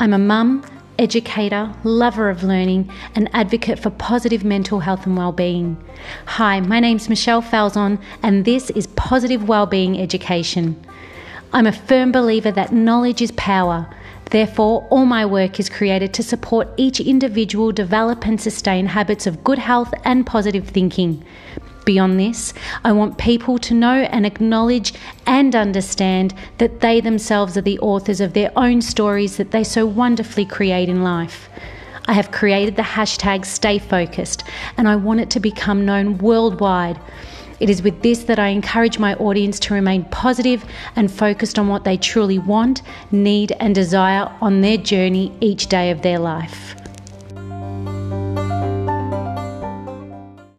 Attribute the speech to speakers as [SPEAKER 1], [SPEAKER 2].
[SPEAKER 1] I'm a mum, educator, lover of learning, and advocate for positive mental health and well-being. Hi, my name's Michelle Falzon, and this is Positive Wellbeing Education. I'm a firm believer that knowledge is power. Therefore, all my work is created to support each individual develop and sustain habits of good health and positive thinking. Beyond this, I want people to know and acknowledge and understand that they themselves are the authors of their own stories that they so wonderfully create in life. I have created the hashtag Stay Focused and I want it to become known worldwide. It is with this that I encourage my audience to remain positive and focused on what they truly want, need, and desire on their journey each day of their life.